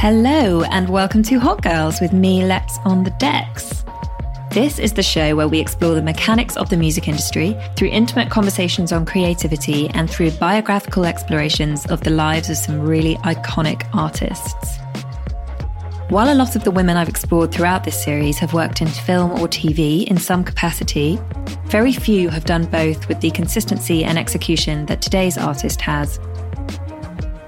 Hello, and welcome to Hot Girls with me, Lex on the Decks. This is the show where we explore the mechanics of the music industry through intimate conversations on creativity and through biographical explorations of the lives of some really iconic artists. While a lot of the women I've explored throughout this series have worked in film or TV in some capacity, very few have done both with the consistency and execution that today's artist has.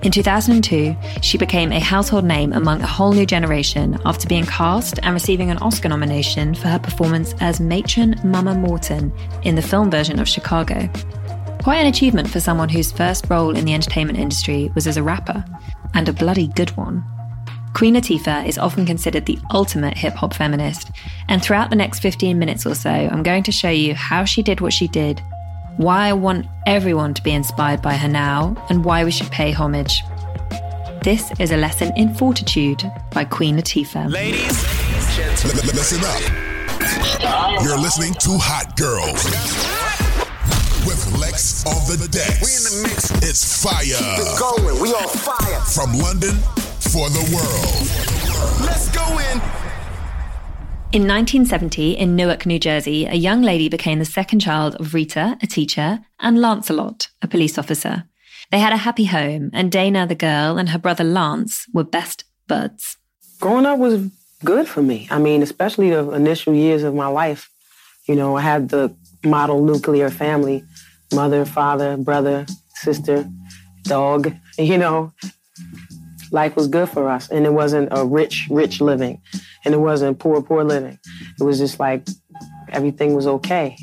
In 2002, she became a household name among a whole new generation after being cast and receiving an Oscar nomination for her performance as matron Mama Morton in the film version of Chicago. Quite an achievement for someone whose first role in the entertainment industry was as a rapper, and a bloody good one. Queen Latifah is often considered the ultimate hip hop feminist, and throughout the next 15 minutes or so, I'm going to show you how she did what she did why I want everyone to be inspired by her now, and why we should pay homage. This is a lesson in fortitude by Queen Latifah. Ladies, gentlemen, listen up. You're listening to Hot Girls with Lex on the decks. We in the mix. It's fire. Keep it going. We on fire. From London for the world. Let's go in. In 1970, in Newark, New Jersey, a young lady became the second child of Rita, a teacher, and Lancelot, a police officer. They had a happy home, and Dana, the girl, and her brother Lance were best buds. Growing up was good for me. I mean, especially the initial years of my life. You know, I had the model nuclear family mother, father, brother, sister, dog, you know. Life was good for us, and it wasn't a rich, rich living and it wasn't poor, poor living. It was just like everything was okay.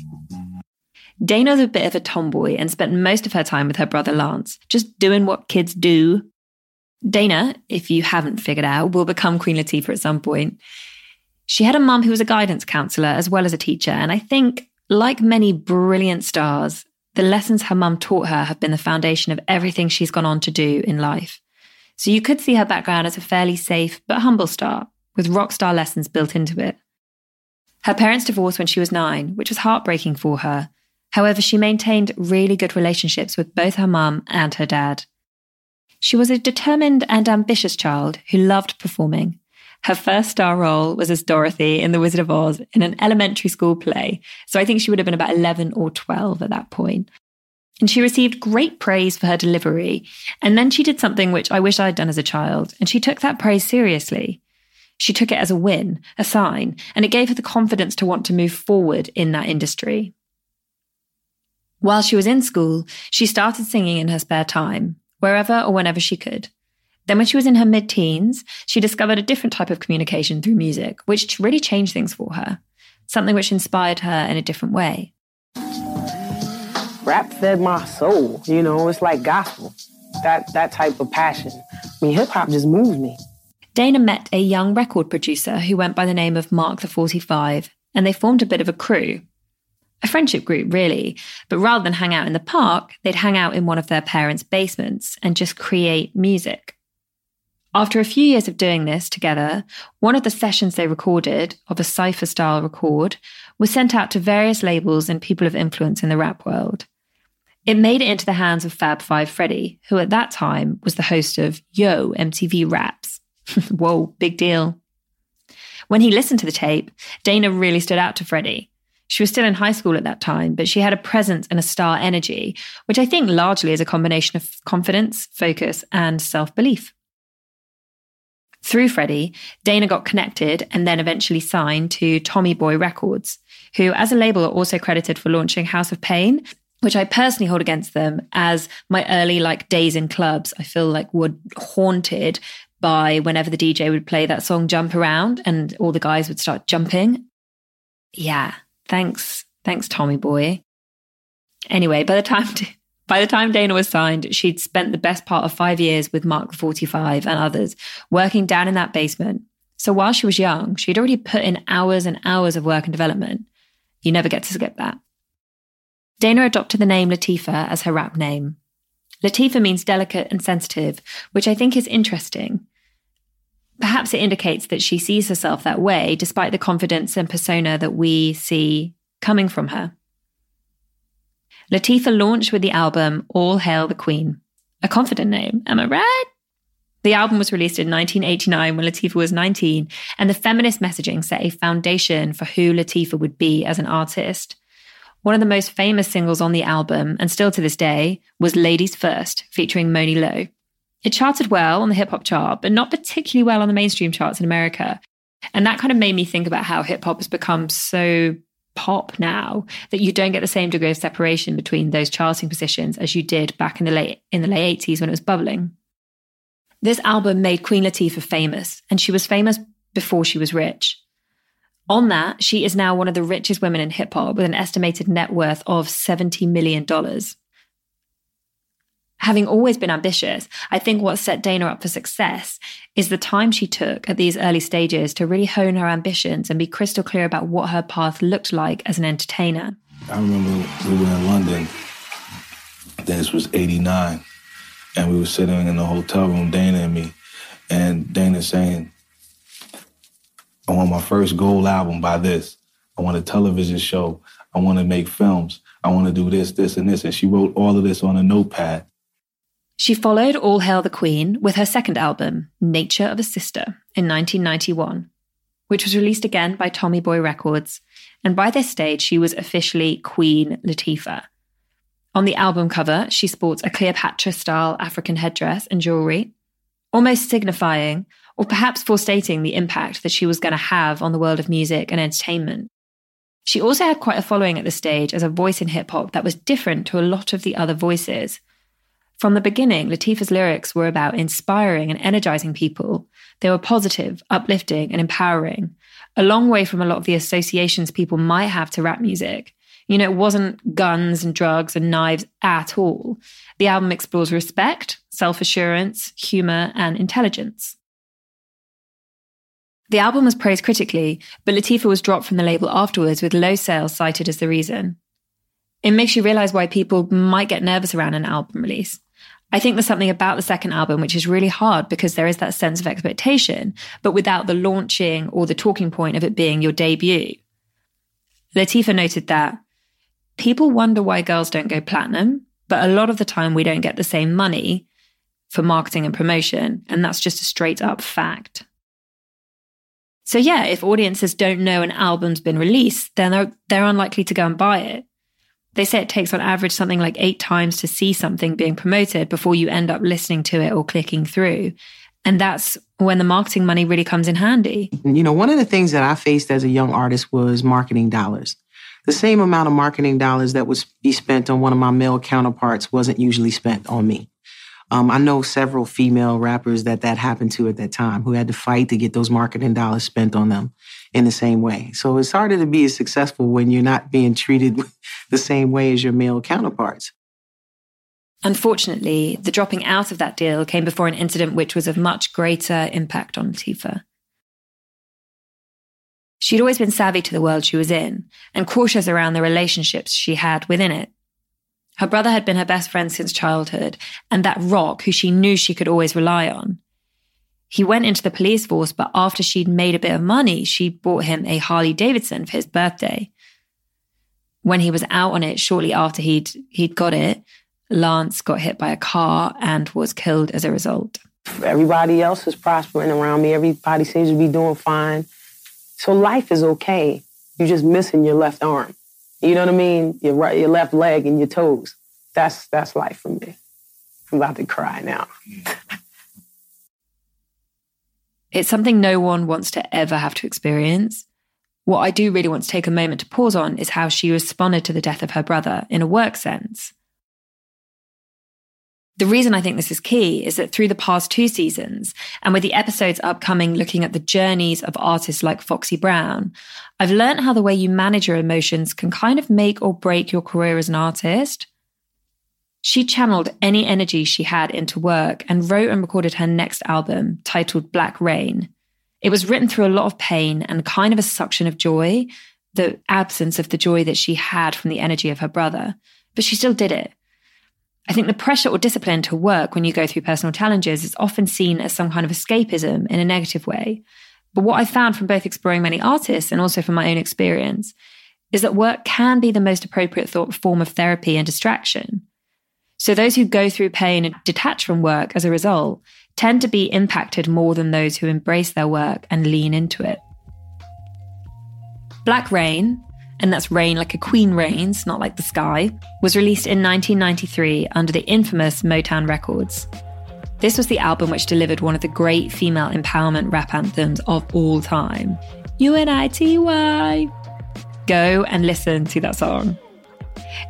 Dana's a bit of a tomboy and spent most of her time with her brother Lance, just doing what kids do. Dana, if you haven't figured out, will become Queen Latifah at some point. She had a mum who was a guidance counselor as well as a teacher, and I think, like many brilliant stars, the lessons her mum taught her have been the foundation of everything she's gone on to do in life. So you could see her background as a fairly safe but humble start with rock star lessons built into it. Her parents divorced when she was nine, which was heartbreaking for her. However, she maintained really good relationships with both her mum and her dad. She was a determined and ambitious child who loved performing. Her first star role was as Dorothy in The Wizard of Oz in an elementary school play, so I think she would have been about 11 or 12 at that point. And she received great praise for her delivery. And then she did something which I wish I'd done as a child, and she took that praise seriously. She took it as a win, a sign, and it gave her the confidence to want to move forward in that industry. While she was in school, she started singing in her spare time, wherever or whenever she could. Then, when she was in her mid teens, she discovered a different type of communication through music, which really changed things for her, something which inspired her in a different way. Rap fed my soul, you know, it's like gospel. That that type of passion. I mean, hip hop just moves me. Dana met a young record producer who went by the name of Mark the 45, and they formed a bit of a crew. A friendship group, really, but rather than hang out in the park, they'd hang out in one of their parents' basements and just create music. After a few years of doing this together, one of the sessions they recorded, of a cypher style record, was sent out to various labels and people of influence in the rap world. It made it into the hands of Fab Five Freddy, who at that time was the host of Yo MTV Raps. Whoa, big deal. When he listened to the tape, Dana really stood out to Freddy. She was still in high school at that time, but she had a presence and a star energy, which I think largely is a combination of confidence, focus, and self belief. Through Freddy, Dana got connected and then eventually signed to Tommy Boy Records, who, as a label, are also credited for launching House of Pain, which I personally hold against them as my early like days in clubs. I feel like were haunted by whenever the DJ would play that song Jump Around and all the guys would start jumping. Yeah, thanks. Thanks, Tommy Boy. Anyway, by the time by the time Dana was signed, she'd spent the best part of five years with Mark 45 and others, working down in that basement. So while she was young, she'd already put in hours and hours of work and development. You never get to skip that. Dana adopted the name Latifah as her rap name. Latifah means delicate and sensitive, which I think is interesting. Perhaps it indicates that she sees herself that way, despite the confidence and persona that we see coming from her. Latifah launched with the album All Hail the Queen, a confident name, am I right? The album was released in 1989 when Latifah was 19, and the feminist messaging set a foundation for who Latifah would be as an artist. One of the most famous singles on the album, and still to this day, was Ladies First, featuring Monie Love. It charted well on the hip hop chart, but not particularly well on the mainstream charts in America. And that kind of made me think about how hip hop has become so pop now that you don't get the same degree of separation between those charting positions as you did back in the late in the late 80s when it was bubbling. This album made Queen Latifah famous, and she was famous before she was rich. On that, she is now one of the richest women in hip hop with an estimated net worth of $70 million. Having always been ambitious, I think what set Dana up for success is the time she took at these early stages to really hone her ambitions and be crystal clear about what her path looked like as an entertainer. I remember we were in London. This was 89. And we were sitting in the hotel room, Dana and me. And Dana saying, I want my first gold album by this. I want a television show. I want to make films. I want to do this, this, and this. And she wrote all of this on a notepad. She followed All Hail the Queen with her second album, Nature of a Sista, in 1991, which was released again by Tommy Boy Records. And by this stage, she was officially Queen Latifah. On the album cover, she sports a Cleopatra style African headdress and jewelry, almost signifying, or perhaps forestating, the impact that she was going to have on the world of music and entertainment. She also had quite a following at the stage as a voice in hip hop that was different to a lot of the other voices. From the beginning, Latifah's lyrics were about inspiring and energizing people. They were positive, uplifting, and empowering, a long way from a lot of the associations people might have to rap music. You know, it wasn't guns and drugs and knives at all. The album explores respect, self assurance, humor, and intelligence. The album was praised critically, but Latifah was dropped from the label afterwards with low sales cited as the reason. It makes you realize why people might get nervous around an album release. I think there's something about the second album which is really hard because there is that sense of expectation, but without the launching or the talking point of it being your debut. Latifah noted that people wonder why girls don't go platinum, but a lot of the time we don't get the same money for marketing and promotion, and that's just a straight up fact. So yeah, if audiences don't know an album's been released, then they're, they're unlikely to go and buy it. They say it takes on average something like eight times to see something being promoted before you end up listening to it or clicking through. And that's when the marketing money really comes in handy. You know, one of the things that I faced as a young artist was marketing dollars. The same amount of marketing dollars that would be spent on one of my male counterparts wasn't usually spent on me. Um, I know several female rappers that that happened to at that time who had to fight to get those marketing dollars spent on them in the same way. So it's harder to be as successful when you're not being treated the same way as your male counterparts. Unfortunately, the dropping out of that deal came before an incident which was of much greater impact on Tifa. She'd always been savvy to the world she was in and cautious around the relationships she had within it. Her brother had been her best friend since childhood, and that rock who she knew she could always rely on. He went into the police force, but after she'd made a bit of money, she bought him a Harley Davidson for his birthday. When he was out on it shortly after he'd he'd got it, Lance got hit by a car and was killed as a result. Everybody else is prospering around me. Everybody seems to be doing fine. So life is okay. You're just missing your left arm. You know what I mean? Your right, your left leg and your toes. That's that's life for me. I'm about to cry now. It's something no one wants to ever have to experience. What I do really want to take a moment to pause on is how she responded to the death of her brother in a work sense. The reason I think this is key is that through the past two seasons, and with the episodes upcoming looking at the journeys of artists like Foxy Brown, I've learned how the way you manage your emotions can kind of make or break your career as an artist. She channeled any energy she had into work and wrote and recorded her next album titled Black Reign. It was written through a lot of pain and kind of a suction of joy, the absence of the joy that she had from the energy of her brother, but she still did it. I think the pressure or discipline to work when you go through personal challenges is often seen as some kind of escapism in a negative way. But what I found from both exploring many artists and also from my own experience is that work can be the most appropriate thought form of therapy and distraction. So those who go through pain and detach from work as a result tend to be impacted more than those who embrace their work and lean into it. Black Reign, and that's reign like a queen reigns, not like the sky, was released in 1993 under the infamous Motown Records. This was the album which delivered one of the great female empowerment rap anthems of all time UNITY. Go and listen to that song.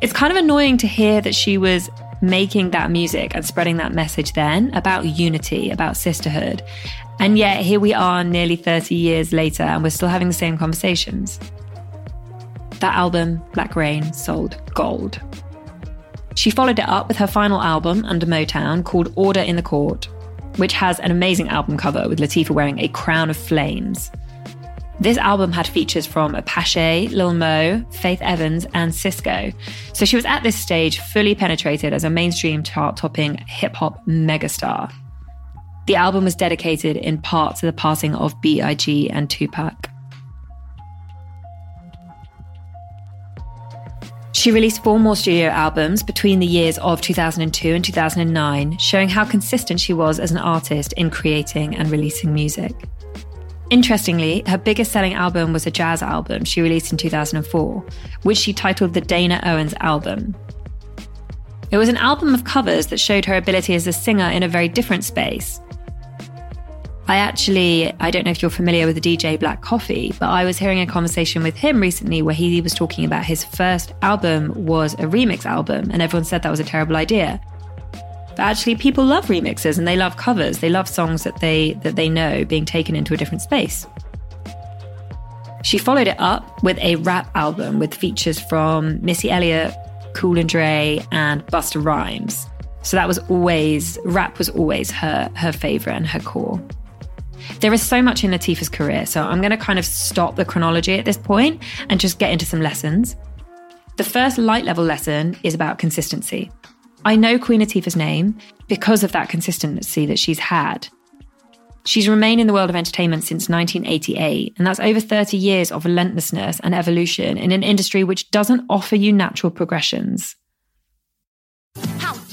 It's kind of annoying to hear that she was making that music and spreading that message then about unity, about sisterhood. And yet, here we are nearly 30 years later, and we're still having the same conversations. That album, Black Reign, sold gold. She followed it up with her final album under Motown called Order in the Court, which has an amazing album cover with Latifah wearing a crown of flames. This album had features from Apache, Lil Mo, Faith Evans, and Sisqó. So she was at this stage fully penetrated as a mainstream chart topping hip hop megastar. The album was dedicated in part to the passing of B.I.G. and Tupac. She released four more studio albums between the years of 2002 and 2009, showing how consistent she was as an artist in creating and releasing music. Interestingly, her biggest selling album was a jazz album she released in 2004, which she titled the Dana Owens Album. It was an album of covers that showed her ability as a singer in a very different space. I actually, I don't know if you're familiar with the DJ Black Coffee, but I was hearing a conversation with him recently where he was talking about his first album was a remix album, and everyone said that was a terrible idea. But actually, people love remixes and they love covers. They love songs that they that they know being taken into a different space. She followed it up with a rap album with features from Missy Elliott, Cool and Dre, and Busta Rhymes. So that was always rap was always her her favorite and her core. There is so much in Latifah's career, so I'm going to kind of stop the chronology at this point and just get into some lessons. The first light level lesson is about consistency. I know Queen Latifah's name because of that consistency that she's had. She's remained in the world of entertainment since 1988, and that's over 30 years of relentlessness and evolution in an industry which doesn't offer you natural progressions.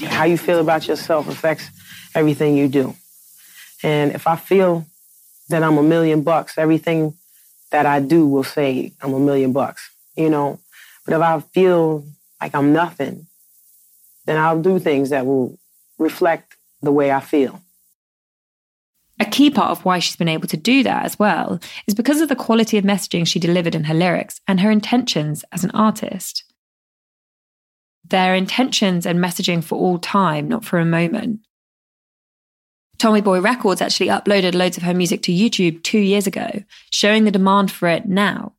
How you feel about yourself affects everything you do. And if I feel that I'm a million bucks, everything that I do will say I'm a million bucks, you know. But if I feel like I'm nothing, then I'll do things that will reflect the way I feel. A key part of why she's been able to do that as well is because of the quality of messaging she delivered in her lyrics and her intentions as an artist. Their intentions and messaging for all time, not for a moment. Tommy Boy Records actually uploaded loads of her music to YouTube two years ago, showing the demand for it now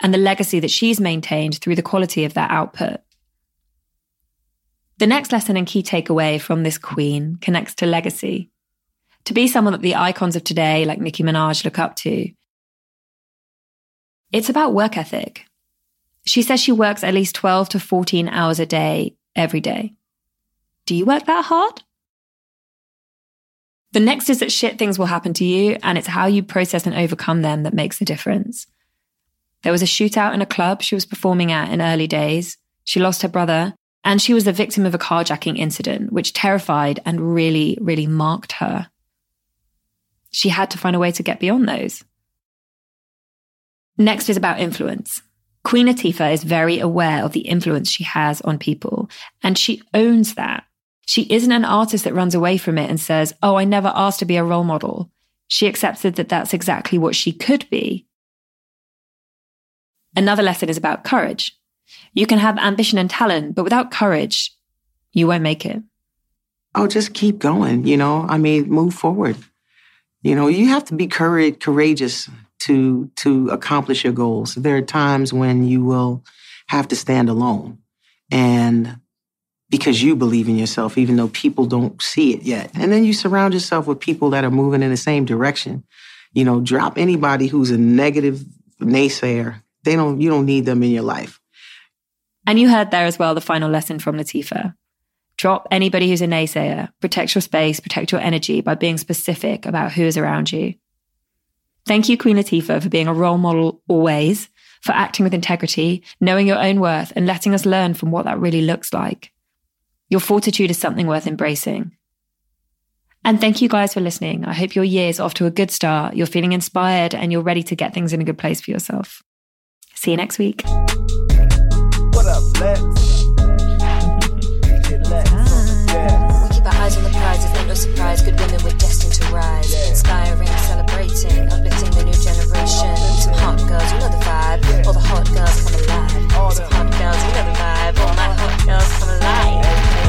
and the legacy that she's maintained through the quality of that output. The next lesson and key takeaway from this queen connects to legacy. To be someone that the icons of today, like Nicki Minaj, look up to. It's about work ethic. She says she works at least 12 to 14 hours a day every day. Do you work that hard? The next is that shit things will happen to you, and it's how you process and overcome them that makes the difference. There was a shootout in a club she was performing at in early days. She lost her brother, and she was the victim of a carjacking incident, which terrified and really, really marked her. She had to find a way to get beyond those. Next is about influence. Queen Latifah is very aware of the influence she has on people, and she owns that. She isn't an artist that runs away from it and says, Oh, I never asked to be a role model. She accepted that that's exactly what she could be. Another lesson is about courage. You can have ambition and talent, but without courage, you won't make it. Oh, just keep going, you know? I mean, move forward. You know, you have to be courage, courageous to to accomplish your goals. There are times when you will have to stand alone. And because you believe in yourself, even though people don't see it yet. And then you surround yourself with people that are moving in the same direction. You know, drop anybody who's a negative naysayer. They don't, you don't need them in your life. And you heard there as well the final lesson from Latifah. Drop anybody who's a naysayer. Protect your space, protect your energy by being specific about who is around you. Thank you, Queen Latifah, for being a role model always, for acting with integrity, knowing your own worth, and letting us learn from what that really looks like. Your fortitude is something worth embracing. And thank you guys for listening. I hope your year is off to a good start, you're feeling inspired, and you're ready to get things in a good place for yourself. See you next week. What up, Lex? We keep our eyes on the prize, it's no surprise. Good women, we're destined to rise. Inspiring, celebrating, uplifting the new generation. Some hot girls, you know the vibe. All the hot girls come alive. All the hot girls, you know the vibe. All my hot girls come alive.